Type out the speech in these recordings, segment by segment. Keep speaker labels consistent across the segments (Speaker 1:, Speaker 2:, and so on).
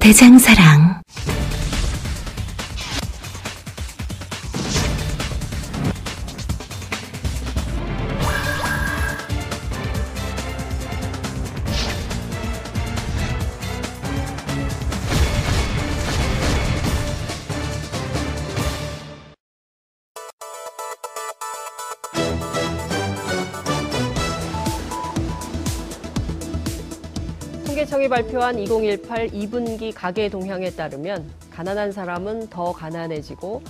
Speaker 1: 대장사랑.
Speaker 2: 통계청이 발표한 2018 2분기 가계 동향에 따르면 가난한 사람은 더 가난해지고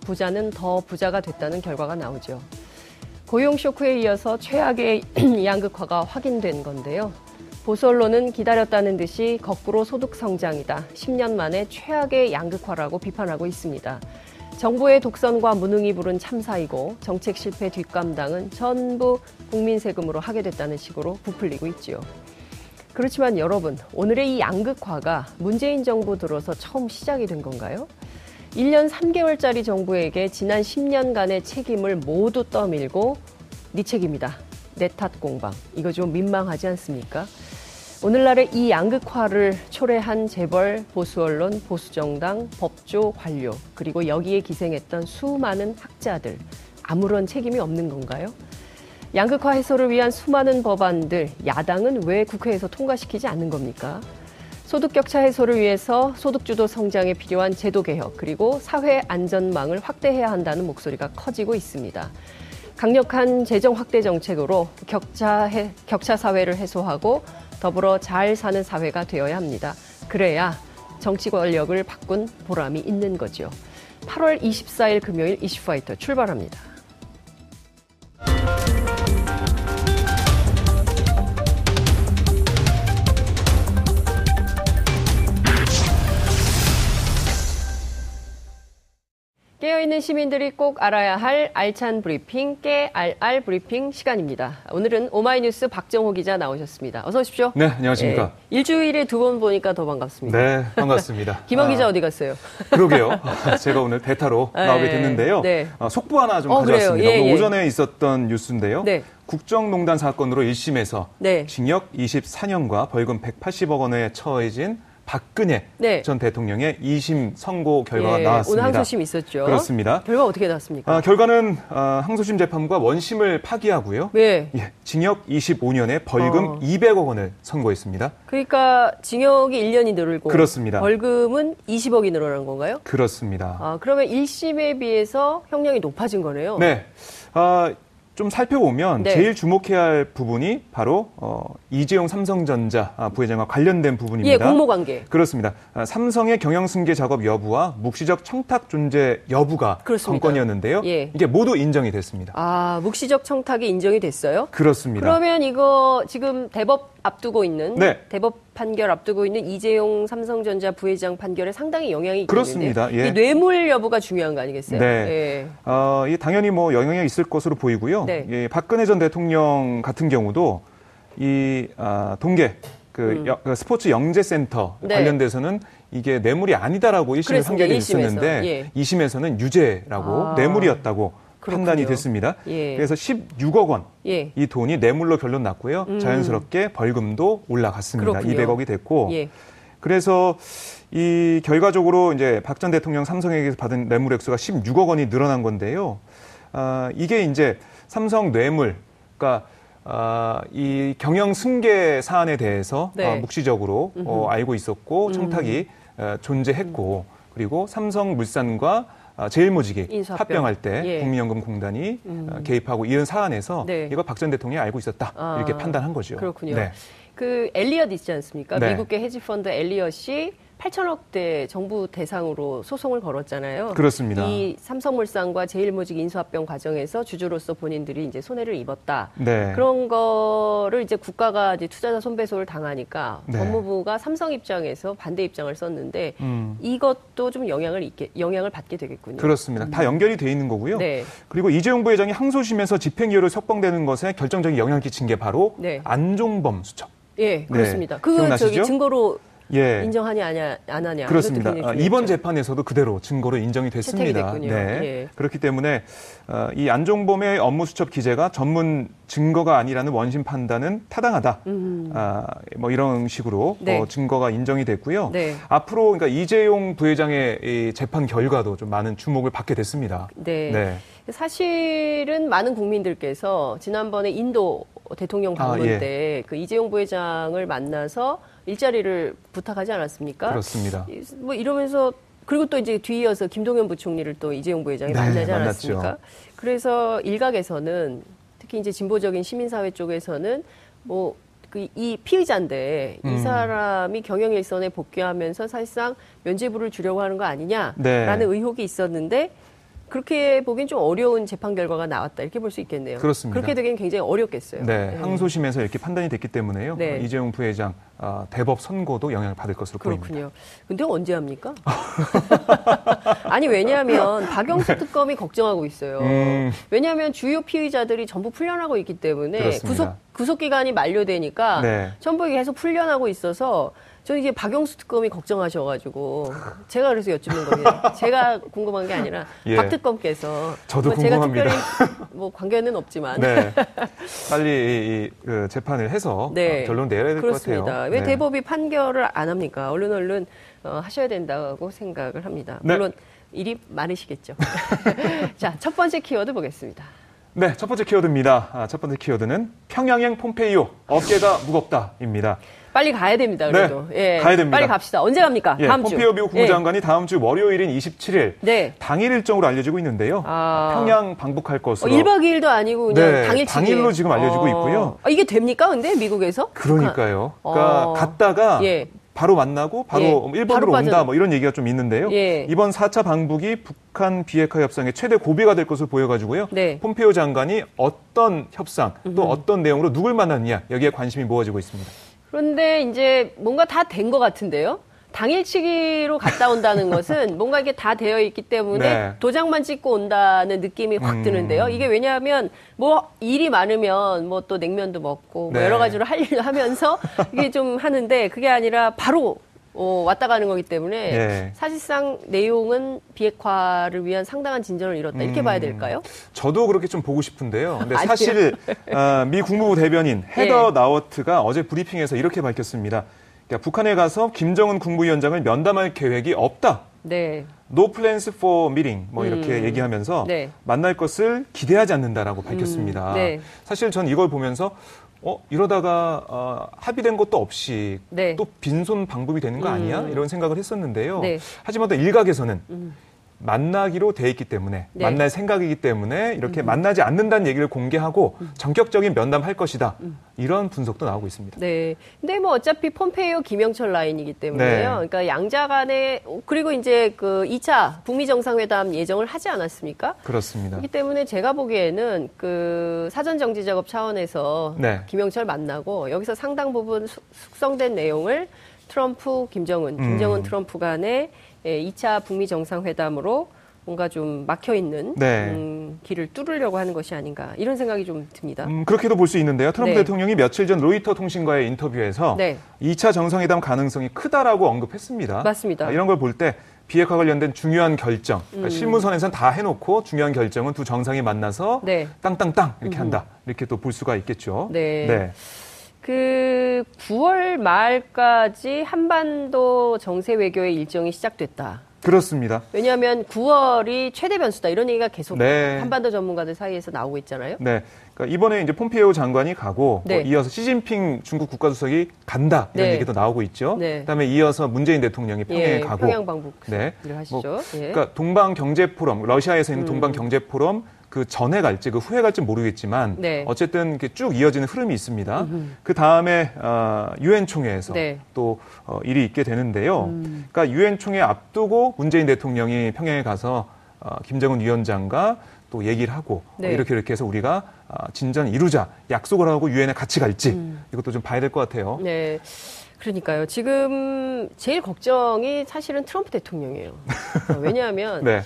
Speaker 2: 부자는 더 부자가 됐다는 결과가 나오죠. 고용 쇼크에 이어서 최악의 양극화가 확인된 건데요. 보수 언론은 기다렸다는 듯이 거꾸로 소득 성장이다. 10년 만에 최악의 양극화라고 비판하고 있습니다. 정부의 독선과 무능이 부른 참사이고 정책 실패 뒷감당은 전부 국민 세금으로 하게 됐다는 식으로 부풀리고 있지요. 그렇지만 여러분, 오늘의 이 양극화가 문재인 정부 들어서 처음 시작이 된 건가요? 1년 3개월짜리 정부에게 지난 10년간의 책임을 모두 떠밀고 네 책임이다. 내 탓 공방. 이거 좀 민망하지 않습니까? 오늘날의 이 양극화를 초래한 재벌, 보수 언론, 보수 정당, 법조, 관료, 그리고 여기에 기생했던 수많은 학자들 아무런 책임이 없는 건가요? 양극화 해소를 위한 수많은 법안들 야당은 왜 국회에서 통과시키지 않는 겁니까? 소득 격차 해소를 위해서 소득주도 성장에 필요한 제도 개혁 그리고 사회 안전망을 확대해야 한다는 목소리가 커지고 있습니다. 강력한 재정 확대 정책으로 격차 해, 격차 사회를 해소하고 더불어 잘 사는 사회가 되어야 합니다. 그래야 정치 권력을 바꾼 보람이 있는 거죠. 8월 24일 금요일 이슈파이터 출발합니다. 있는 시민들이 꼭 알아야 할 알찬 브리핑, 깨알알 브리핑 시간입니다. 오늘은 오마이뉴스 박정호 기자 나오셨습니다. 어서 오십시오.
Speaker 3: 네, 안녕하십니까.
Speaker 2: 예, 일주일에 두 번 보니까 더 반갑습니다.
Speaker 3: 네, 반갑습니다.
Speaker 2: 김원
Speaker 3: 아,
Speaker 2: 기자 어디 갔어요?
Speaker 3: 그러게요. 제가 오늘 대타로
Speaker 2: 네,
Speaker 3: 나오게 됐는데요.
Speaker 2: 네.
Speaker 3: 아, 속보 하나 좀
Speaker 2: 어,
Speaker 3: 가져왔습니다.
Speaker 2: 예,
Speaker 3: 오늘
Speaker 2: 예.
Speaker 3: 오전에 있었던 뉴스인데요.
Speaker 2: 네.
Speaker 3: 국정농단 사건으로 1심에서
Speaker 2: 네.
Speaker 3: 징역 24년과 벌금 180억 원에 처해진 박근혜
Speaker 2: 네.
Speaker 3: 전 대통령의 2심 선고 결과가
Speaker 2: 예,
Speaker 3: 나왔습니다.
Speaker 2: 오늘 항소심 있었죠.
Speaker 3: 그렇습니다.
Speaker 2: 결과 어떻게 나왔습니까?
Speaker 3: 아, 결과는 아, 항소심 재판부가 원심을 파기하고요.
Speaker 2: 네.
Speaker 3: 예, 징역 25년에 벌금
Speaker 2: 어.
Speaker 3: 200억 원을 선고했습니다.
Speaker 2: 그러니까 징역이 1년이 늘고
Speaker 3: 그렇습니다.
Speaker 2: 벌금은 20억이 늘어난 건가요?
Speaker 3: 그렇습니다.
Speaker 2: 아, 그러면 1심에 비해서 형량이 높아진 거네요.
Speaker 3: 네. 아, 좀 살펴보면
Speaker 2: 네.
Speaker 3: 제일 주목해야 할 부분이 바로 어, 이재용 삼성전자 아, 부회장과 관련된
Speaker 2: 예,
Speaker 3: 부분입니다.
Speaker 2: 공모 관계.
Speaker 3: 그렇습니다. 아, 삼성의 경영 승계 작업 여부와 묵시적 청탁 존재 여부가
Speaker 2: 그렇습니다.
Speaker 3: 관건이었는데요.
Speaker 2: 예.
Speaker 3: 이게 모두 인정이 됐습니다.
Speaker 2: 아, 묵시적 청탁이 인정이 됐어요?
Speaker 3: 그렇습니다.
Speaker 2: 그러면 이거 지금 대법 앞두고 있는
Speaker 3: 네.
Speaker 2: 대법 판결 앞두고 있는 이재용 삼성전자 부회장 판결에 상당히 영향이
Speaker 3: 그렇습니다. 예.
Speaker 2: 이 뇌물 여부가 중요한 거 아니겠어요?
Speaker 3: 네.
Speaker 2: 예.
Speaker 3: 어, 이 당연히 뭐 영향이 있을 것으로 보이고요.
Speaker 2: 네.
Speaker 3: 예, 박근혜 전 대통령 같은 경우도 이 아, 동계 그, 여- 그 스포츠 영재센터
Speaker 2: 음. 네.
Speaker 3: 관련돼서는 이게 뇌물이 아니다라고 1심
Speaker 2: 그랬습니다.
Speaker 3: 판결이
Speaker 2: 1심에서.
Speaker 3: 있었는데
Speaker 2: 예.
Speaker 3: 2심에서는 유죄라고
Speaker 2: 아,
Speaker 3: 뇌물이었다고
Speaker 2: 그렇군요.
Speaker 3: 판단이 됐습니다.
Speaker 2: 예.
Speaker 3: 그래서 16억 원.
Speaker 2: 예.
Speaker 3: 이 돈이 뇌물로 결론 났고요. 자연스럽게 벌금도 올라갔습니다.
Speaker 2: 음. 그렇군요.
Speaker 3: 200억이 됐고.
Speaker 2: 예.
Speaker 3: 그래서 이 결과적으로 이제 박 전 대통령 삼성에게서 받은 뇌물 액수가 16억 원이 늘어난 건데요. 아, 이게 이제 삼성 뇌물, 그러니까 아, 이 경영 승계 사안에 대해서
Speaker 2: 네.
Speaker 3: 어, 묵시적으로 어, 알고 있었고 청탁이 어, 존재했고 그리고 삼성물산과 아, 제일모직이
Speaker 2: 인수합병.
Speaker 3: 합병할 때
Speaker 2: 예.
Speaker 3: 국민연금공단이 어, 개입하고 이런 사안에서
Speaker 2: 네.
Speaker 3: 이거 박 전 대통령이 알고 있었다 이렇게
Speaker 2: 아,
Speaker 3: 판단한 거죠.
Speaker 2: 그렇군요.
Speaker 3: 네.
Speaker 2: 그 엘리엇 있지 않습니까?
Speaker 3: 네.
Speaker 2: 미국계 헤지펀드 엘리엇이 8천억대 정부 대상으로 소송을 걸었잖아요.
Speaker 3: 그렇습니다.
Speaker 2: 이 삼성물산과 제일모직 인수합병 과정에서 주주로서 본인들이 이제 손해를 입었다.
Speaker 3: 네.
Speaker 2: 그런 거를 이제 국가가 이제 투자자 손배소를 당하니까
Speaker 3: 네.
Speaker 2: 법무부가 삼성 입장에서 반대 입장을 썼는데
Speaker 3: 음,
Speaker 2: 이것도 좀 영향을 있게 영향을 받게 되겠군요.
Speaker 3: 그렇습니다. 다 연결이 돼 있는 거고요.
Speaker 2: 네.
Speaker 3: 그리고 이재용 부회장이 항소심에서 집행유예로 석방되는 것에 결정적인 영향을 끼친 게 바로
Speaker 2: 네.
Speaker 3: 안종범 수첩.
Speaker 2: 예, 그렇습니다. 그거
Speaker 3: 기억나시죠?
Speaker 2: 저기 증거로
Speaker 3: 예.
Speaker 2: 인정하냐 아냐 안 하냐
Speaker 3: 그렇습니다. 아, 이번. 재판에서도 그대로 증거로 인정이 됐습니다. 네.
Speaker 2: 예.
Speaker 3: 그렇기 때문에 어, 이 안종범의 업무 수첩 기재가 전문 증거가 아니라는 원심 판단은 타당하다. 아, 뭐 이런 식으로
Speaker 2: 음. 네.
Speaker 3: 어, 증거가 인정이 됐고요.
Speaker 2: 네.
Speaker 3: 앞으로 그러니까 이재용 부회장의 이 재판 결과도 좀 많은 주목을 받게 됐습니다.
Speaker 2: 네.
Speaker 3: 네.
Speaker 2: 사실은 많은 국민들께서 지난번에 인도 대통령 방문
Speaker 3: 아, 예.
Speaker 2: 때그 이재용 부회장을 만나서 일자리를 부탁하지 않았습니까?
Speaker 3: 그렇습니다.
Speaker 2: 이- 뭐 이러면서 그리고 또 이제 뒤이어서 김동연 부총리를 또 이재용 부회장이
Speaker 3: 네,
Speaker 2: 만나지
Speaker 3: 만났죠.
Speaker 2: 않았습니까? 그래서 일각에서는 특히 이제 진보적인 시민사회 쪽에서는 뭐 그 이 피의자인데 이
Speaker 3: 음.
Speaker 2: 사람이 경영 일선에 복귀하면서 사실상 면죄부를 주려고 하는 거 아니냐라는
Speaker 3: 네.
Speaker 2: 의혹이 있었는데 그렇게 보기엔 좀 어려운 재판 결과가 나왔다 이렇게 볼 수 있겠네요.
Speaker 3: 그렇습니다.
Speaker 2: 그렇게 되기엔 굉장히 어렵겠어요.
Speaker 3: 네, 항소심에서 이렇게 판단이 됐기 때문에요.
Speaker 2: 네.
Speaker 3: 어, 이재용 부회장 아, 대법 선고도 영향을 받을 것으로 보입니다.
Speaker 2: 그렇군요. 근데 언제 합니까? 아니 왜냐하면 박영수 특검이 걱정하고 있어요.
Speaker 3: 음.
Speaker 2: 왜냐하면 주요 피의자들이 전부 풀려나고 있기 때문에
Speaker 3: 그렇습니다.
Speaker 2: 구속 구속 기간이 만료되니까
Speaker 3: 네.
Speaker 2: 전부 계속 풀려나고 있어서 저는 이제 박영수 특검이 걱정하셔가지고 제가 그래서 여쭙는 겁니다. 제가 궁금한 게 아니라
Speaker 3: 예.
Speaker 2: 박 특검께서
Speaker 3: 저도
Speaker 2: 뭐 제가
Speaker 3: 궁금합니다.
Speaker 2: 특별히 뭐 관계는 없지만
Speaker 3: 네. 빨리 이, 이, 그 재판을 해서
Speaker 2: 네.
Speaker 3: 어, 결론 내야 될것
Speaker 2: 그렇습니다.
Speaker 3: 같아요.
Speaker 2: 왜
Speaker 3: 네.
Speaker 2: 대법이 판결을 안 합니까? 얼른 얼른 어, 하셔야 된다고 생각을 합니다.
Speaker 3: 네.
Speaker 2: 물론 일이 많으시겠죠. 자, 첫 번째 키워드 보겠습니다.
Speaker 3: 네, 첫 번째 키워드입니다. 아, 첫 번째 키워드는 평양행 폼페이오 어깨가 무겁다입니다.
Speaker 2: 빨리 가야 됩니다. 그래도
Speaker 3: 네,
Speaker 2: 예,
Speaker 3: 가야 됩니다.
Speaker 2: 빨리 갑시다. 언제 갑니까?
Speaker 3: 예,
Speaker 2: 다음 주.
Speaker 3: 폼페이오 미국 국무장관이 다음 주 월요일인 27일
Speaker 2: 예. 네.
Speaker 3: 당일 일정으로 알려지고 있는데요.
Speaker 2: 아.
Speaker 3: 평양 방북할
Speaker 2: 어,
Speaker 3: 것으로
Speaker 2: 1박 2일도 아니고 그냥
Speaker 3: 네,
Speaker 2: 당일
Speaker 3: 당일로 지금 알려지고 있고요.
Speaker 2: 아, 이게 됩니까? 근데 미국에서?
Speaker 3: 그러니까요. 그러니까
Speaker 2: 어.
Speaker 3: 갔다가
Speaker 2: 예.
Speaker 3: 바로 만나고 바로
Speaker 2: 예,
Speaker 3: 일본으로
Speaker 2: 바로
Speaker 3: 온다 뭐 이런 얘기가 좀 있는데요.
Speaker 2: 예.
Speaker 3: 이번 4차 방북이 북한 비핵화 협상의 최대 고비가 될 것으로 보여가지고요.
Speaker 2: 네.
Speaker 3: 폼페이오 장관이 어떤 협상 또 어떤 내용으로 누굴 만났느냐 여기에 관심이 모아지고 있습니다.
Speaker 2: 그런데 이제 뭔가 다 된 것 같은데요. 당일치기로 갔다 온다는 것은 뭔가 이게 다 되어 있기 때문에
Speaker 3: 네.
Speaker 2: 도장만 찍고 온다는 느낌이 확
Speaker 3: 음.
Speaker 2: 드는데요. 이게 왜냐하면 뭐 일이 많으면 뭐 또 냉면도 먹고 뭐
Speaker 3: 네.
Speaker 2: 여러 가지로 할일 하면서 이게 좀 하는데 그게 아니라 바로 어, 왔다 가는 거기 때문에
Speaker 3: 예.
Speaker 2: 사실상 내용은 비핵화를 위한 상당한 진전을 이뤘다 이렇게
Speaker 3: 음.
Speaker 2: 봐야 될까요?
Speaker 3: 저도 그렇게 좀 보고 싶은데요. 근데
Speaker 2: 아니요.
Speaker 3: 사실 어, 미 국무부 대변인 헤더
Speaker 2: 예.
Speaker 3: 나워트가 어제 브리핑에서 이렇게 밝혔습니다. 그러니까 북한에 가서 김정은 국무위원장을 면담할 계획이 없다.
Speaker 2: 네.
Speaker 3: No plans for meeting 뭐 이렇게
Speaker 2: 음.
Speaker 3: 얘기하면서
Speaker 2: 네.
Speaker 3: 만날 것을 기대하지 않는다라고 밝혔습니다.
Speaker 2: 음, 네.
Speaker 3: 사실 전 이걸 보면서 어 이러다가 어, 합의된 것도 없이
Speaker 2: 네.
Speaker 3: 또 빈손 방법이 되는 거 아니야?
Speaker 2: 음.
Speaker 3: 이런 생각을 했었는데요.
Speaker 2: 네.
Speaker 3: 하지만 또 일각에서는
Speaker 2: 음.
Speaker 3: 만나기로 돼 있기 때문에
Speaker 2: 네.
Speaker 3: 만날 생각이기 때문에 이렇게 만나지 않는다는 얘기를 공개하고 전격적인 면담할 것이다. 이런 분석도 나오고 있습니다.
Speaker 2: 네. 근데 뭐 어차피 폼페이오 김영철 라인이기 때문에요.
Speaker 3: 네.
Speaker 2: 그러니까 양자 간에 그리고 이제 그 2차 북미 정상회담 예정을 하지 않았습니까?
Speaker 3: 그렇습니다.
Speaker 2: 그렇기 때문에 제가 보기에는 그 사전 정지 작업 차원에서
Speaker 3: 네.
Speaker 2: 김영철 만나고 여기서 상당 부분 숙- 숙성된 내용을 트럼프, 김정은,
Speaker 3: 음.
Speaker 2: 김정은 트럼프 간의 예, 2차 북미 정상회담으로 뭔가 좀 막혀 있는
Speaker 3: 네.
Speaker 2: 음, 길을 뚫으려고 하는 것이 아닌가 이런 생각이 좀 듭니다.
Speaker 3: 음, 그렇게도 볼 수 있는데요. 트럼프
Speaker 2: 네.
Speaker 3: 대통령이 며칠 전 로이터 통신과의 인터뷰에서
Speaker 2: 네.
Speaker 3: 2차 정상회담 가능성이 크다라고 언급했습니다.
Speaker 2: 맞습니다.
Speaker 3: 아, 이런 걸 볼 때 비핵화 관련된 중요한 결정, 그러니까
Speaker 2: 음.
Speaker 3: 실무선에선 다 해놓고 중요한 결정은 두 정상이 만나서
Speaker 2: 네.
Speaker 3: 땅땅땅 이렇게 한다. 이렇게 또 볼 수가 있겠죠.
Speaker 2: 네. 그 9월 말까지 한반도 정세 외교의 일정이 시작됐다.
Speaker 3: 그렇습니다.
Speaker 2: 왜냐하면 9월이 최대 변수다 이런 얘기가 계속
Speaker 3: 네.
Speaker 2: 한반도 전문가들 사이에서 나오고 있잖아요.
Speaker 3: 네. 그러니까 이번에 이제 폼페이오 장관이 가고
Speaker 2: 네.
Speaker 3: 뭐 이어서 시진핑 중국 국가주석이 간다 이런
Speaker 2: 네.
Speaker 3: 얘기도 나오고 있죠.
Speaker 2: 네.
Speaker 3: 그다음에 이어서 문재인 대통령이 평양에
Speaker 2: 예,
Speaker 3: 가고
Speaker 2: 평양 방북
Speaker 3: 네.
Speaker 2: 를 하시죠. 예.
Speaker 3: 그러니까 동방 경제 포럼, 러시아에서 있는
Speaker 2: 음.
Speaker 3: 동방 경제 포럼, 그 전에 갈지 그 후에 갈지 모르겠지만
Speaker 2: 네.
Speaker 3: 어쨌든 이렇게 쭉 이어지는 흐름이 있습니다. 그 다음에 어, 유엔 총회에서
Speaker 2: 네.
Speaker 3: 또 어, 일이 있게 되는데요.
Speaker 2: 음.
Speaker 3: 그러니까 유엔 총회 앞두고 문재인 대통령이 평양에 가서 어, 김정은 위원장과 또 얘기를 하고 어,
Speaker 2: 네.
Speaker 3: 이렇게 이렇게 해서 우리가 아, 진전 이루자 약속을 하고 유엔에 같이 갈지
Speaker 2: 음.
Speaker 3: 이것도 좀 봐야 될 것 같아요.
Speaker 2: 네. 그러니까요. 지금 제일 걱정이 사실은 트럼프 대통령이에요. 어, 왜냐하면
Speaker 3: 네.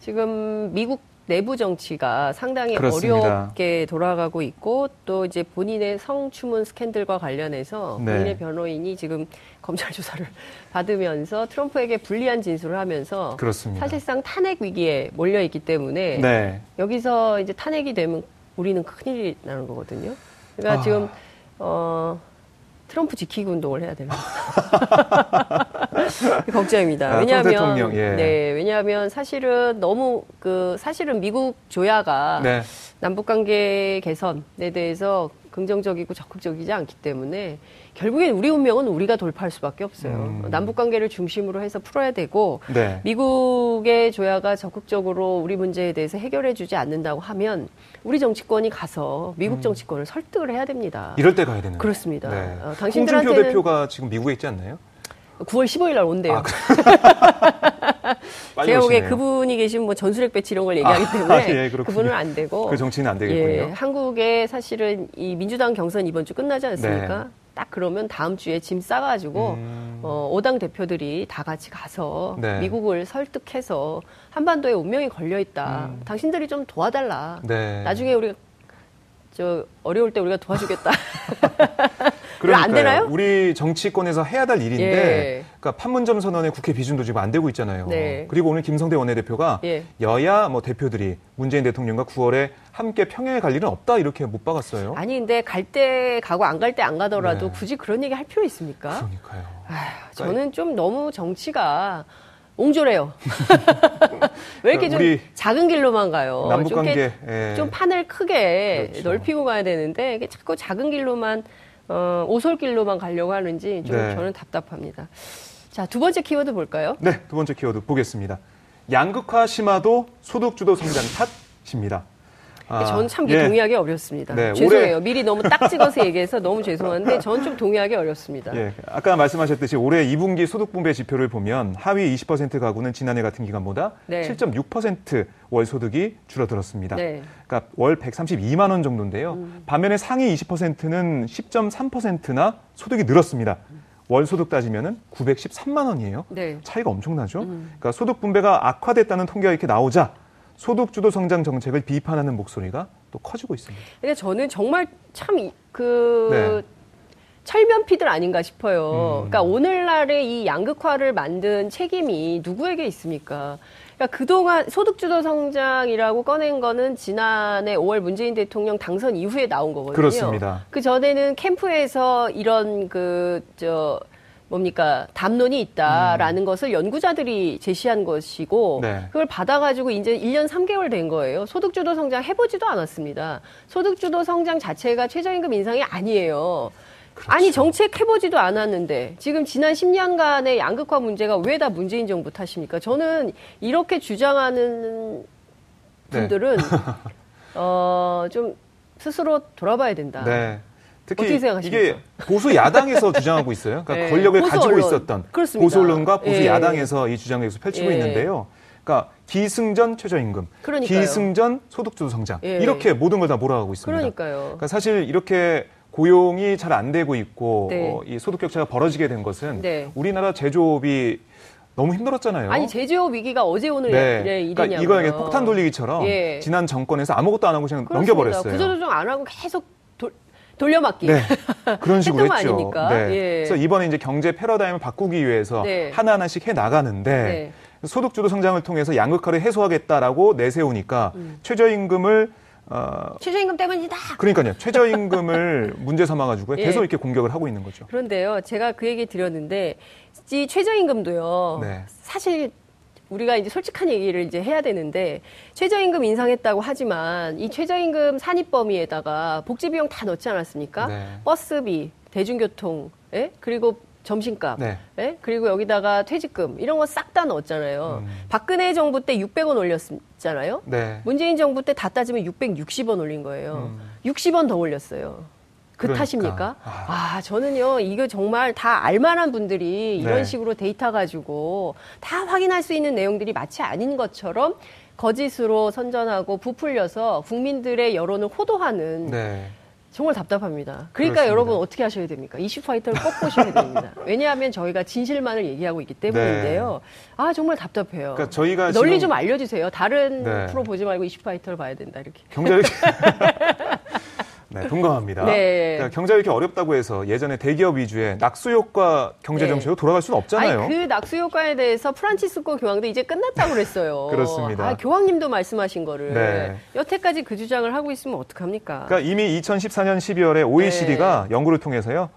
Speaker 2: 지금 미국 내부 정치가 상당히
Speaker 3: 그렇습니다.
Speaker 2: 어렵게 돌아가고 있고 또 이제 본인의 성추문 스캔들과 관련해서
Speaker 3: 네.
Speaker 2: 본인의 변호인이 지금 검찰 조사를 받으면서 트럼프에게 불리한 진술을 하면서
Speaker 3: 그렇습니다.
Speaker 2: 사실상 탄핵 위기에 몰려 있기 때문에
Speaker 3: 네.
Speaker 2: 여기서 이제 탄핵이 되면 우리는 큰일이 나는 거거든요. 그러니까
Speaker 3: 아.
Speaker 2: 지금 어 트럼프 지키기 운동을 해야 되나? 걱정입니다.
Speaker 3: 아,
Speaker 2: 왜냐하면
Speaker 3: 예.
Speaker 2: 네, 왜냐하면 사실은 너무 그 사실은 미국 조야가
Speaker 3: 네.
Speaker 2: 남북 관계 개선에 대해서 긍정적이고 적극적이지 않기 때문에 결국엔 우리 운명은 우리가 돌파할 수밖에 없어요.
Speaker 3: 음.
Speaker 2: 남북 관계를 중심으로 해서 풀어야 되고
Speaker 3: 네.
Speaker 2: 미국의 조야가 적극적으로 우리 문제에 대해서 해결해 주지 않는다고 하면 우리 정치권이 가서 미국 정치권을 설득을 해야 됩니다.
Speaker 3: 음. 이럴 때 가야 되는.
Speaker 2: 그렇습니다.
Speaker 3: 네.
Speaker 2: 어,
Speaker 3: 홍준표
Speaker 2: 당신들한테는
Speaker 3: 대표가 지금 미국에 있지 않나요?
Speaker 2: 9월 15일 날 온대요.
Speaker 3: 아,
Speaker 2: 제가 보기에. 그분이 계신 뭐 전술핵 배치 이런 걸 얘기하기
Speaker 3: 아,
Speaker 2: 때문에
Speaker 3: 예, 그렇군요.
Speaker 2: 그분은 안 되고
Speaker 3: 그 정치는 안 되겠군요.
Speaker 2: 예, 한국에 사실은 이 민주당 경선 이번 주 끝나지 않습니까?
Speaker 3: 네.
Speaker 2: 딱 그러면 다음 주에 짐 싸가지고
Speaker 3: 음.
Speaker 2: 어, 5당 대표들이 다 같이 가서
Speaker 3: 네.
Speaker 2: 미국을 설득해서 한반도에 운명이 걸려 있다.
Speaker 3: 음.
Speaker 2: 당신들이 좀 도와달라.
Speaker 3: 네.
Speaker 2: 나중에 우리가 저 어려울 때 우리가 도와주겠다. 이거
Speaker 3: 그러니까요.
Speaker 2: 안 되나요?
Speaker 3: 우리 정치권에서 해야 될 일인데,
Speaker 2: 예.
Speaker 3: 그러니까 판문점 선언의 국회 비준도 지금 안 되고 있잖아요.
Speaker 2: 네.
Speaker 3: 그리고 오늘 김성대 원내대표가
Speaker 2: 예.
Speaker 3: 여야 뭐 대표들이 문재인 대통령과 9월에 함께 평양에 갈 일은 없다 이렇게 못 박았어요.
Speaker 2: 아니 근데 갈 때 가고 안 갈 때 안 가더라도
Speaker 3: 네.
Speaker 2: 굳이 그런 얘기 할 필요 있습니까?
Speaker 3: 그러니까요.
Speaker 2: 아휴, 저는 좀 너무 정치가 옹졸해요. 왜 이렇게 좀 작은 길로만 가요?
Speaker 3: 남북
Speaker 2: 좀,
Speaker 3: 관계 예.
Speaker 2: 좀 판을 크게
Speaker 3: 그렇죠.
Speaker 2: 넓히고 가야 되는데 이게 자꾸 작은 길로만 어, 오솔길로만 가려고 하는지 좀
Speaker 3: 네.
Speaker 2: 저는 답답합니다. 자, 두 번째 키워드 볼까요?
Speaker 3: 네, 두 번째 키워드 보겠습니다. 양극화 심화도 소득주도 성장 탓입니다. 아,
Speaker 2: 저는 참
Speaker 3: 예.
Speaker 2: 동의하기 어렵습니다.
Speaker 3: 네,
Speaker 2: 죄송해요.
Speaker 3: 올해-
Speaker 2: 미리 너무 딱 찍어서 얘기해서 너무 죄송한데 저는 좀 동의하기 어렵습니다.
Speaker 3: 예, 아까 말씀하셨듯이 올해 2분기 소득 분배 지표를 보면 하위 20% 가구는 지난해 같은 기간보다
Speaker 2: 네.
Speaker 3: 7.6%월 소득이 줄어들었습니다.
Speaker 2: 네.
Speaker 3: 그러니까 월 132만 원 정도인데요.
Speaker 2: 음.
Speaker 3: 반면에 상위 20%는 10.3%나 소득이 늘었습니다. 월 소득 따지면은 913만 원이에요.
Speaker 2: 네.
Speaker 3: 차이가 엄청나죠.
Speaker 2: 음.
Speaker 3: 그러니까 소득 분배가 악화됐다는 통계가 이렇게 나오자 소득 주도 성장 정책을 비판하는 목소리가 또 커지고 있습니다.
Speaker 2: 근데 저는 정말 참그
Speaker 3: 네.
Speaker 2: 철면피들 아닌가 싶어요.
Speaker 3: 음.
Speaker 2: 그러니까 오늘날의 이 양극화를 만든 책임이 누구에게 있습니까? 그러니까 그동안 소득주도 성장이라고 꺼낸 거는 지난해 5월 문재인 대통령 당선 이후에 나온 거거든요.
Speaker 3: 그렇습니다.
Speaker 2: 그 전에는 캠프에서 이런 그저 뭡니까 담론이 있다라는 것을 연구자들이 제시한 것이고
Speaker 3: 음. 네.
Speaker 2: 그걸 받아가지고 이제 1년 3개월 된 거예요. 소득주도 성장 해보지도 않았습니다. 소득주도 성장 자체가 최저임금 인상이 아니에요.
Speaker 3: 그렇죠.
Speaker 2: 아니 정책 해보지도 않았는데 지금 지난 10년간의 양극화 문제가 왜 다 문재인 정부 탓입니까? 저는 이렇게 주장하는
Speaker 3: 네.
Speaker 2: 분들은 어, 좀 스스로 돌아봐야 된다.
Speaker 3: 네. 특히? 이게 보수 야당에서 주장하고 있어요. 그러니까
Speaker 2: 네.
Speaker 3: 권력을 가지고
Speaker 2: 언론.
Speaker 3: 있었던
Speaker 2: 그렇습니다.
Speaker 3: 보수 언론과 보수
Speaker 2: 예.
Speaker 3: 야당에서 이 주장을 계속 펼치고
Speaker 2: 예.
Speaker 3: 있는데요. 그러니까 기승전 최저임금,
Speaker 2: 그러니까요.
Speaker 3: 기승전 소득주도 성장
Speaker 2: 예.
Speaker 3: 이렇게 모든 걸 다 몰아가고 있습니다.
Speaker 2: 그러니까요.
Speaker 3: 그러니까 사실 이렇게 고용이 잘 안 되고 있고
Speaker 2: 네.
Speaker 3: 어, 이 소득 격차가 벌어지게 된 것은
Speaker 2: 네.
Speaker 3: 우리나라 제조업이 너무 힘들었잖아요.
Speaker 2: 아니 제조업 위기가 어제 오늘
Speaker 3: 네.
Speaker 2: 의 일이냐고요.
Speaker 3: 그러니까 이거 폭탄 돌리기처럼
Speaker 2: 예.
Speaker 3: 지난 정권에서 아무것도 안 하고 그냥
Speaker 2: 그렇습니다.
Speaker 3: 넘겨버렸어요.
Speaker 2: 구조조정 안 하고 계속 돌, 돌려막기.
Speaker 3: 네. 그런 식으로 했죠.
Speaker 2: 아닙니까?
Speaker 3: 네.
Speaker 2: 예.
Speaker 3: 그래서 이번에 이제 경제 패러다임을 바꾸기 위해서
Speaker 2: 네.
Speaker 3: 하나하나씩 해 나가는데
Speaker 2: 네.
Speaker 3: 소득주도 성장을 통해서 양극화를 해소하겠다라고 내세우니까
Speaker 2: 음.
Speaker 3: 최저임금을 어
Speaker 2: 최저임금 때문이다.
Speaker 3: 그러니까요. 최저임금을 문제 삼아가지고
Speaker 2: 예.
Speaker 3: 계속 이렇게 공격을 하고 있는 거죠.
Speaker 2: 그런데요, 제가 그 얘기 드렸는데 이 최저임금도요.
Speaker 3: 네.
Speaker 2: 사실 우리가 이제 솔직한 얘기를 이제 해야 되는데 최저임금 인상했다고 하지만 이 최저임금 산입 범위에다가 복지 비용 다 넣지 않았습니까?
Speaker 3: 네.
Speaker 2: 버스비, 대중교통, 예? 그리고 점심값,
Speaker 3: 네.
Speaker 2: 예? 그리고 여기다가 퇴직금 이런 거 싹 다 넣었잖아요.
Speaker 3: 음.
Speaker 2: 박근혜 정부 때 600원 올렸잖아요.
Speaker 3: 네.
Speaker 2: 문재인 정부 때 다 따지면 660원 올린 거예요.
Speaker 3: 음.
Speaker 2: 60원 더 올렸어요. 그
Speaker 3: 그러니까.
Speaker 2: 탓입니까?
Speaker 3: 아.
Speaker 2: 아, 저는요, 이거 정말 다 알만한 분들이 이런
Speaker 3: 네.
Speaker 2: 식으로 데이터 가지고 다 확인할 수 있는 내용들이 마치 아닌 것처럼 거짓으로 선전하고 부풀려서 국민들의 여론을 호도하는
Speaker 3: 네.
Speaker 2: 정말 답답합니다. 그러니까
Speaker 3: 그렇습니다.
Speaker 2: 여러분 어떻게 하셔야 됩니까? 이슈 파이터를 꼭 보셔야 됩니다. 왜냐하면 저희가 진실만을 얘기하고 있기 때문인데요. 아 정말 답답해요.
Speaker 3: 그러니까 저희가
Speaker 2: 널리
Speaker 3: 지금
Speaker 2: 좀 알려주세요. 다른
Speaker 3: 네.
Speaker 2: 프로 보지 말고 이슈 파이터를 봐야 된다 이렇게.
Speaker 3: 경제를 네, 동감합니다.
Speaker 2: 네.
Speaker 3: 그러니까 경제가 이렇게 어렵다고 해서 예전에 대기업 위주의 낙수 효과 경제
Speaker 2: 네.
Speaker 3: 정책으로 돌아갈 수는 없잖아요.
Speaker 2: 아니, 그 낙수 효과에 대해서 프란치스코 교황도 이제 끝났다고 그랬어요.
Speaker 3: 그렇습니다.
Speaker 2: 아, 교황님도 말씀하신 거를
Speaker 3: 네.
Speaker 2: 여태까지 그 주장을 하고 있으면 어떡합니까?
Speaker 3: 그러니까 이미 2014년 12월에 OECD가 연구를 통해서요,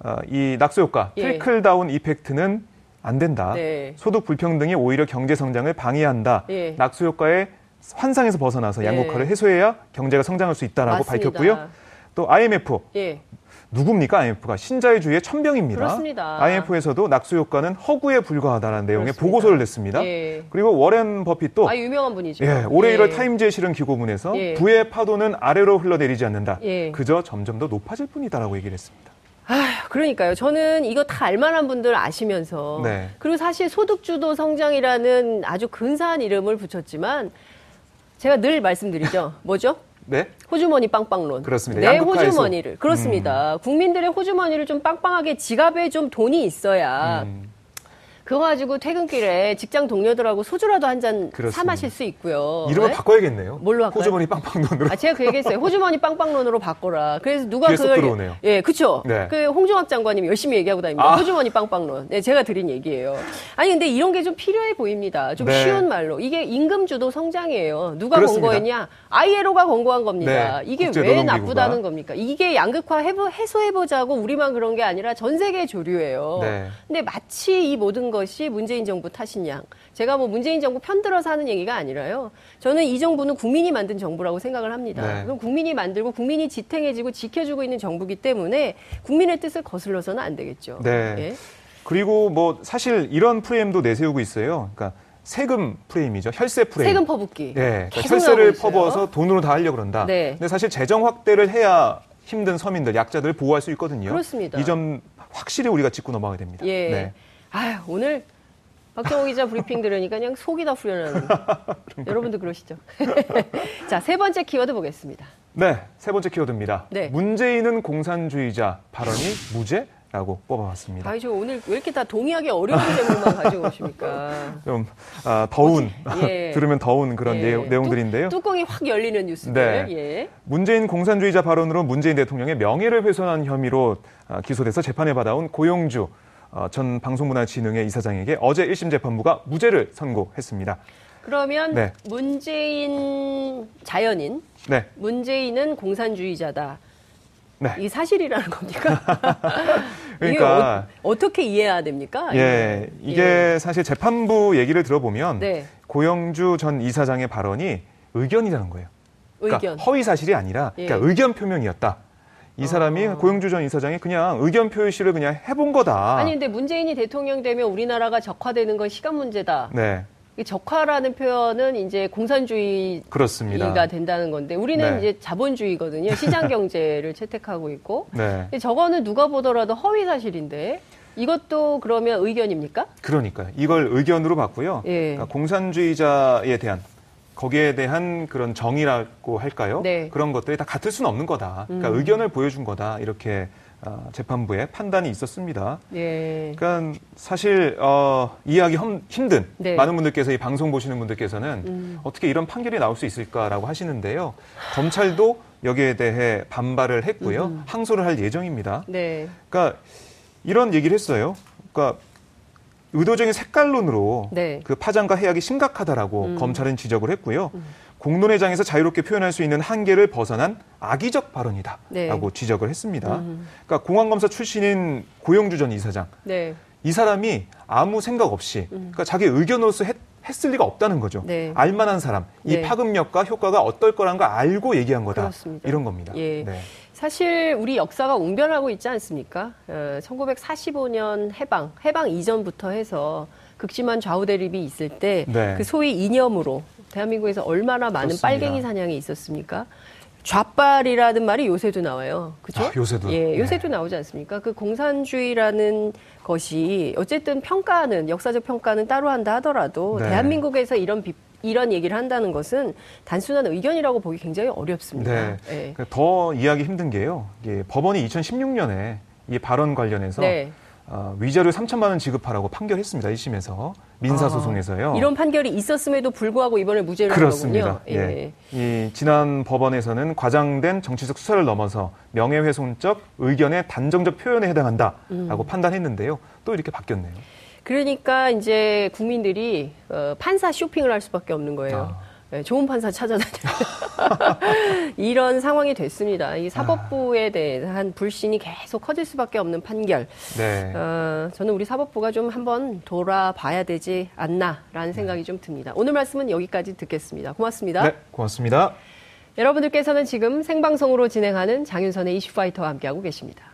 Speaker 3: 어, 이 낙수 효과,
Speaker 2: 예.
Speaker 3: 트리클 다운 이펙트는 안 된다.
Speaker 2: 네.
Speaker 3: 소득 불평등이 오히려 경제 성장을 방해한다.
Speaker 2: 예.
Speaker 3: 낙수 효과의 환상에서 벗어나서
Speaker 2: 예.
Speaker 3: 양극화를 해소해야 경제가 성장할 수 있다라고
Speaker 2: 맞습니다.
Speaker 3: 밝혔고요. 또 IMF
Speaker 2: 예.
Speaker 3: 누굽니까 IMF가 신자유주의의 천병입니다.
Speaker 2: 그렇습니다.
Speaker 3: IMF에서도 낙수 효과는 허구에 불과하다는 내용의
Speaker 2: 그렇습니다.
Speaker 3: 보고서를 냈습니다.
Speaker 2: 예.
Speaker 3: 그리고 워렌 버핏도
Speaker 2: 아, 유명한 분이죠.
Speaker 3: 예, 올해
Speaker 2: 예.
Speaker 3: 1월 타임즈에 실은 기고문에서
Speaker 2: 예.
Speaker 3: 부의 파도는 아래로 흘러내리지 않는다.
Speaker 2: 예.
Speaker 3: 그저 점점 더 높아질 뿐이다라고 얘기를 했습니다.
Speaker 2: 아, 그러니까요. 저는 이거 다 알만한 분들 아시면서
Speaker 3: 네.
Speaker 2: 그리고 사실 소득주도 성장이라는 아주 근사한 이름을 붙였지만 제가 늘 말씀드리죠. 뭐죠?
Speaker 3: 네?
Speaker 2: 호주머니 빵빵론.
Speaker 3: 그렇습니다.
Speaker 2: 내. 호주머니를. 그렇습니다. 국민들의 호주머니를 좀 빵빵하게 지갑에 좀 돈이 있어야
Speaker 3: 음,
Speaker 2: 그거 가지고 퇴근길에 직장 동료들하고 소주라도 한 잔 사. 마실 수 있고요.
Speaker 3: 이름을
Speaker 2: 네?
Speaker 3: 바꿔야겠네요.
Speaker 2: 뭘로 할까요?
Speaker 3: 호주머니 빵빵돈으로.
Speaker 2: 아, 제가 그 얘기했어요. 호주머니 빵빵론으로 바꿔라. 그래서 누가 그걸.
Speaker 3: 들어오네요.
Speaker 2: 예, 그쵸.
Speaker 3: 네.
Speaker 2: 그 홍종학 장관님이 열심히 얘기하고 다닙니다.
Speaker 3: 아.
Speaker 2: 호주머니 빵빵론. 네, 제가 드린 얘기예요. 아니, 근데 이런 게 좀 필요해 보입니다. 좀
Speaker 3: 네.
Speaker 2: 쉬운 말로. 이게 임금 주도 성장이에요. 누가
Speaker 3: 그렇습니다.
Speaker 2: 권고했냐? ILO가 권고한 겁니다.
Speaker 3: 네,
Speaker 2: 이게 왜. 나쁘다는 겁니까? 이게 양극화 해보, 해소 해보자고 우리만 그런 게 아니라 전 세계 조류예요.
Speaker 3: 네.
Speaker 2: 근데 마치 이 모든 것이 문재인 정부 양. 제가 뭐 문재인 정부 편들어서 하는 얘기가 아니라요. 저는 이 정부는 국민이 만든 정부라고 생각을 합니다.
Speaker 3: 네.
Speaker 2: 그럼 국민이 만들고 국민이 지탱해지고 지켜주고 있는 정부기 때문에 국민의 뜻을 거슬러서는 안 되겠죠.
Speaker 3: 네.
Speaker 2: 예.
Speaker 3: 그리고 뭐 사실 이런 프레임도 내세우고 있어요. 그러니까 세금 프레임이죠. 혈세 프레임.
Speaker 2: 세금 퍼붓기.
Speaker 3: 예, 그러니까 혈세를. 퍼부어서 돈으로 다 하려고 그런다.
Speaker 2: 네.
Speaker 3: 근데 사실 재정 확대를 해야 힘든 서민들, 약자들을 보호할 수 있거든요.
Speaker 2: 그렇습니다.
Speaker 3: 이 점 확실히 우리가 짚고 넘어가야 됩니다.
Speaker 2: 예.
Speaker 3: 네.
Speaker 2: 아유, 오늘 박정호 기자 브리핑 들으니까 그냥 속이 다 후련하는. 여러분도 그러시죠? 자, 세 번째 키워드 보겠습니다.
Speaker 3: 네, 세 번째 키워드입니다.
Speaker 2: 네.
Speaker 3: 문재인은 공산주의자 발언이 무죄 라고 뽑아봤습니다.
Speaker 2: 아이, 저 오늘 왜 이렇게 다 동의하기 어려운 제목만 가지고 오십니까?
Speaker 3: 좀 아, 더운
Speaker 2: 예.
Speaker 3: 들으면 더운 그런
Speaker 2: 예.
Speaker 3: 내용, 내용들인데요.
Speaker 2: 뚜, 뚜껑이 확 열리는 뉴스들.
Speaker 3: 네.
Speaker 2: 예.
Speaker 3: 문재인 공산주의자 발언으로 문재인 대통령의 명예를 훼손한 혐의로 아, 기소돼서 재판에 받아온 고용주 어, 전 방송문화진흥회 이사장에게 어제 1심 재판부가 무죄를 선고했습니다.
Speaker 2: 그러면
Speaker 3: 네.
Speaker 2: 문재인 자연인,
Speaker 3: 네,
Speaker 2: 문재인은 공산주의자다.
Speaker 3: 네.
Speaker 2: 이게 사실이라는 겁니까?
Speaker 3: 그러니까
Speaker 2: 어, 떻게 이해해야 됩니까?
Speaker 3: 예, 이게
Speaker 2: 예.
Speaker 3: 사실 재판부 얘기를 들어보면
Speaker 2: 네.
Speaker 3: 고영주 전 이사장의 발언이 의견이라는 거예요. 그러니까
Speaker 2: 의견.
Speaker 3: 허위 사실이 아니라
Speaker 2: 예.
Speaker 3: 그러니까 의견 표명이었다. 이 사람이
Speaker 2: 어.
Speaker 3: 고영주 전 이사장이 그냥 의견 표시를 그냥 해본 거다.
Speaker 2: 아니 근데 문재인이 대통령 되면 우리나라가 적화되는 건 시간 문제다.
Speaker 3: 네,
Speaker 2: 이 적화라는 표현은 이제 공산주의가
Speaker 3: 그렇습니다.
Speaker 2: 된다는 건데 우리는
Speaker 3: 네.
Speaker 2: 이제 자본주의거든요. 시장 경제를 채택하고 있고.
Speaker 3: 네,
Speaker 2: 저거는 누가 보더라도 허위 사실인데 이것도 그러면 의견입니까?
Speaker 3: 그러니까요. 이걸 의견으로 봤고요.
Speaker 2: 예.
Speaker 3: 그러니까 공산주의자에 대한 거기에 대한 그런 정의라고 할까요?
Speaker 2: 네.
Speaker 3: 그런 것들이 다 같을 수는 없는 거다. 그러니까
Speaker 2: 음.
Speaker 3: 의견을 보여준 거다. 이렇게 어, 재판부의 판단이 있었습니다.
Speaker 2: 예.
Speaker 3: 그러니까 사실 어, 이해하기 험- 힘든
Speaker 2: 네.
Speaker 3: 많은 분들께서 이 방송 보시는 분들께서는
Speaker 2: 음.
Speaker 3: 어떻게 이런 판결이 나올 수 있을까라고 하시는데요. 검찰도 여기에 대해 반발을 했고요.
Speaker 2: 음.
Speaker 3: 항소를 할 예정입니다.
Speaker 2: 네.
Speaker 3: 그러니까 이런 얘기를 했어요. 그러니까 의도적인 색깔론으로
Speaker 2: 네.
Speaker 3: 그 파장과 해악이 심각하다라고
Speaker 2: 음.
Speaker 3: 검찰은 지적을 했고요. 공론회장에서 자유롭게 표현할 수 있는 한계를 벗어난 악의적 발언이다라고
Speaker 2: 네.
Speaker 3: 지적을 했습니다.
Speaker 2: 음.
Speaker 3: 그러니까 공안검사 출신인 고영주 전 이사장
Speaker 2: 네.
Speaker 3: 이 사람이 아무 생각 없이
Speaker 2: 음.
Speaker 3: 그러니까 자기 의견으로서 했, 했을 리가 없다는 거죠.
Speaker 2: 네.
Speaker 3: 알만한 사람, 이
Speaker 2: 네.
Speaker 3: 파급력과 효과가 어떨 거라는 걸 알고 얘기한 거다.
Speaker 2: 그렇습니다.
Speaker 3: 이런 겁니다.
Speaker 2: 예.
Speaker 3: 네.
Speaker 2: 사실 우리 역사가 웅변하고 있지 않습니까? 어, 1945년 해방, 해방 이전부터 해서 극심한 좌우 대립이 있을 때그
Speaker 3: 네.
Speaker 2: 소위 이념으로 대한민국에서 얼마나 많은
Speaker 3: 그렇습니다.
Speaker 2: 빨갱이 사냥이 있었습니까? 좌빨이라는 말이 요새도 나와요. 그죠?
Speaker 3: 아, 요새도.
Speaker 2: 예,
Speaker 3: 네.
Speaker 2: 요새도 나오지 않습니까? 그 공산주의라는 것이 어쨌든 평가는 역사적 평가는 따로 한다 하더라도
Speaker 3: 네.
Speaker 2: 대한민국에서 이런 비, 이런 얘기를 한다는 것은 단순한 의견이라고 보기 굉장히 어렵습니다.
Speaker 3: 네.
Speaker 2: 예.
Speaker 3: 그더 이해하기 힘든 게요. 이게 법원이 2016년에 이 발언 관련해서
Speaker 2: 네.
Speaker 3: 어, 위자료 3천만 원 지급하라고 판결했습니다. 1심에서 민사 소송에서요.
Speaker 2: 아, 이런 판결이 있었음에도 불구하고 이번에 무죄를 한
Speaker 3: 그렇습니다.
Speaker 2: 거군요. 예.
Speaker 3: 이 지난 법원에서는 과장된 정치적 수사를 넘어서 명예훼손적 의견의 단정적 표현에 해당한다라고
Speaker 2: 음.
Speaker 3: 판단했는데요. 또 이렇게 바뀌었네요.
Speaker 2: 그러니까 이제 국민들이 어, 판사 쇼핑을 할 수밖에 없는 거예요.
Speaker 3: 아.
Speaker 2: 예, 좋은 판사 찾아다녀. 이런 상황이 됐습니다. 이 사법부에 대한 불신이 계속 커질 수밖에 없는 판결.
Speaker 3: 네.
Speaker 2: 어, 저는 우리 사법부가 좀 한번 돌아봐야 되지 않나라는 생각이 좀 듭니다. 오늘 말씀은 여기까지 듣겠습니다. 고맙습니다.
Speaker 3: 네, 고맙습니다.
Speaker 2: 여러분들께서는 지금 생방송으로 진행하는 장윤선의 이슈파이터와 함께하고 계십니다.